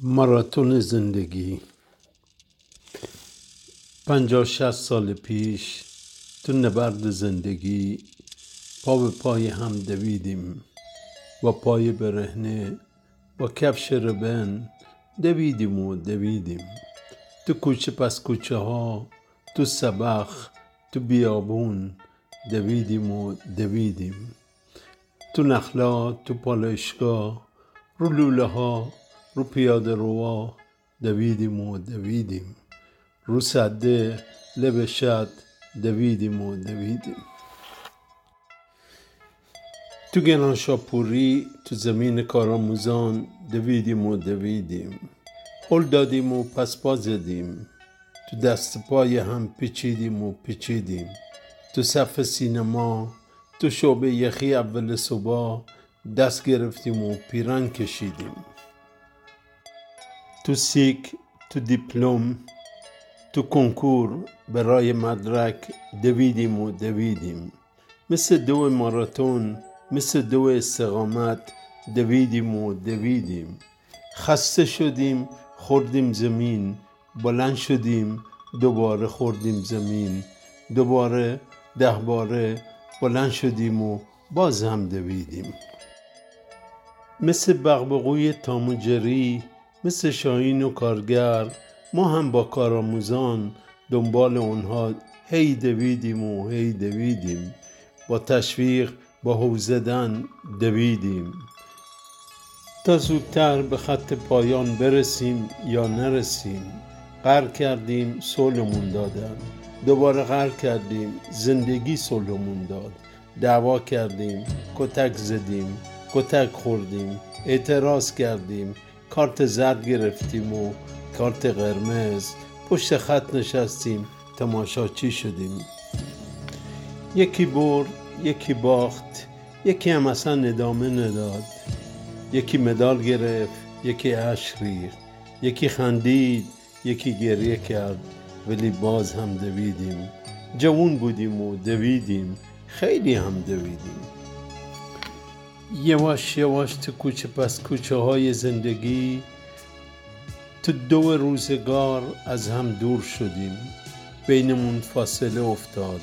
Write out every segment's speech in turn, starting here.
ماراتون زندگی. پنجاه شست سال پیش تو نبرد زندگی پا به پای هم دویدیم با پای برهنه با کفش ربن دویدیم و دویدیم. تو کوچه پس کوچه ها تو سبخ تو بیابون دویدیم و دویدیم. تو نخلا تو پالایشگاه رو لوله ها رو پیاده روا دویدیم و دویدیم. رو سده لب شد دویدیم و دویدیم. تو گناشاپوری تو زمین کارآموزان دویدیم و دویدیم. هل دادیم و پس پا تو دست پای هم پیچیدیم و پیچیدیم. تو صف سینما تو شعبه یخی اول صبح دست گرفتیم و پیرن کشیدیم. تو سیک تو دیپلم تو کنکور برای مدرک دویدیم و دویدیم. مثل دو ماراتون مثل دو استقامت دویدیم و دویدیم. خسته شدیم خوردیم زمین بلند شدیم دوباره خوردیم زمین. دوباره ده باره بلند شدیم و باز هم دویدیم. مثل بغبغوی تاموجری مثل شاهین و کارگر ما هم با کارآموزان دنبال اونها هی دویدیم و هی دویدیم. با تشویق با هو زدن دویدیم. تا زودتر به خط پایان برسیم یا نرسیم. قهر کردیم صلحمون دادن. دوباره قهر کردیم زندگی صلحمون داد. دعوا کردیم کتک زدیم کتک خوردیم اعتراض کردیم. کارت زرد گرفتیم و کارت قرمز. پشت خط نشستیم تماشاچی شدیم؟ یکی برد یکی باخت یکی هم اصلا ادامه نداد. یکی مدال گرفت یکی اشک ریخت. یکی خندید یکی گریه کرد ولی باز هم دویدیم. جوون بودیم و دویدیم. خیلی هم دویدیم. یواش یواش تو کوچه پس کوچه های زندگی. تو دو روزگار از هم دور شدیم. بینمون فاصله افتاد.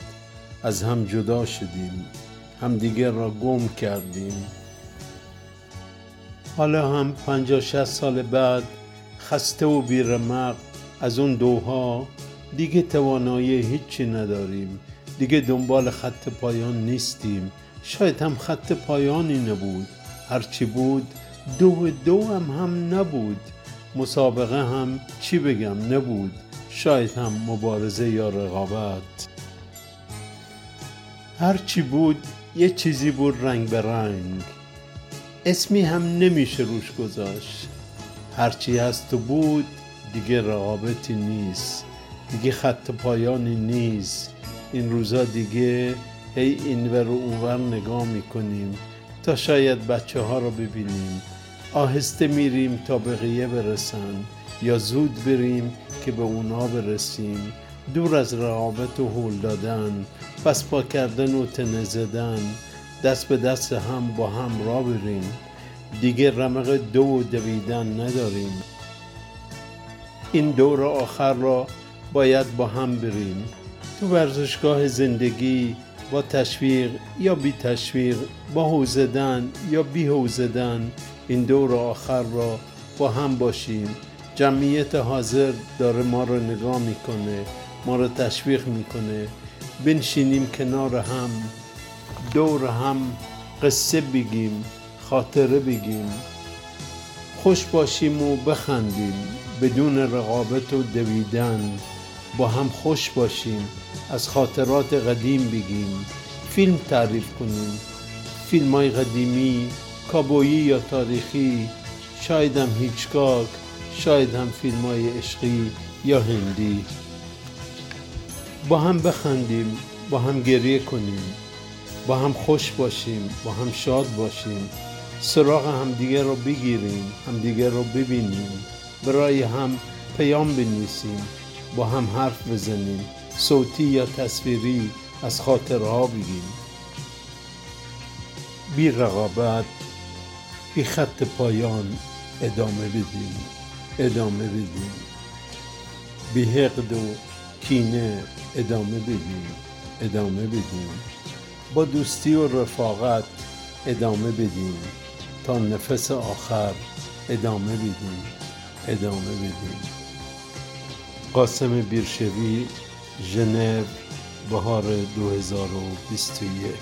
از هم جدا شدیم. همدیگر را گم کردیم. حالا هم پنجاه شست سال بعد خسته و بیرمق از اون دوها. دیگه توانایی هیچی نداریم. دیگه دنبال خط پایان نیستیم. شاید هم خط پایانی نبود. هرچی بود دو دو هم هم نبود. مسابقه هم چی بگم نبود. شاید هم مبارزه یا رقابت. هرچی بود یه چیزی بود رنگ به رنگ. اسمی هم نمیشه روش گذاشت. هرچی هست و بود دیگه رقابتی نیست. دیگه خط پایانی نیست. این روزا دیگه هی اینور و اونور نگاه می‌کنیم تا شاید بچه ها رو ببینیم. آهسته میریم تا بقیه برسن یا زود بریم که به اونا برسیم. دور از رقابت و هول دادن پس پا کردن و تنه زدن دست به دست هم با هم را بریم. دیگه رمق دو و دویدن نداریم. این دور آخر را باید با هم بریم. تو ورزشگاه زندگی با تشویق یا بی تشویق با حوزدن یا بی حوزدن این دور آخر را با هم باشیم. جمعیت حاضر داره ما رو نگاه می‌کنه ما رو تشویق می‌کنه. بنشینیم کنار هم دور هم قصه بگیم خاطره بگیم. خوش باشیم و بخندیم بدون رقابت و دویدن. با هم خوش باشیم از خاطرات قدیم بگیم فیلم تعریف کنیم. فیلم های قدیمی کابویی یا تاریخی شاید هم هیچکاک شاید هم فیلم های عشقی یا هندی. با هم بخندیم با هم گریه کنیم. با هم خوش باشیم با هم شاد باشیم. سراغ همدیگه رو بگیریم همدیگه رو ببینیم. برای هم پیام بنویسیم. با هم حرف بزنیم صوتی یا تصویری از خاطرها بگیم. بی رقابت بی خط پایان ادامه بدیم ادامه بدیم. بی حقد و کینه ادامه بدیم ادامه بدیم. با دوستی و رفاقت ادامه بدیم. تا نفس آخر ادامه بدیم ادامه بدیم. قاسم بیرشوی ژنو بهار 2021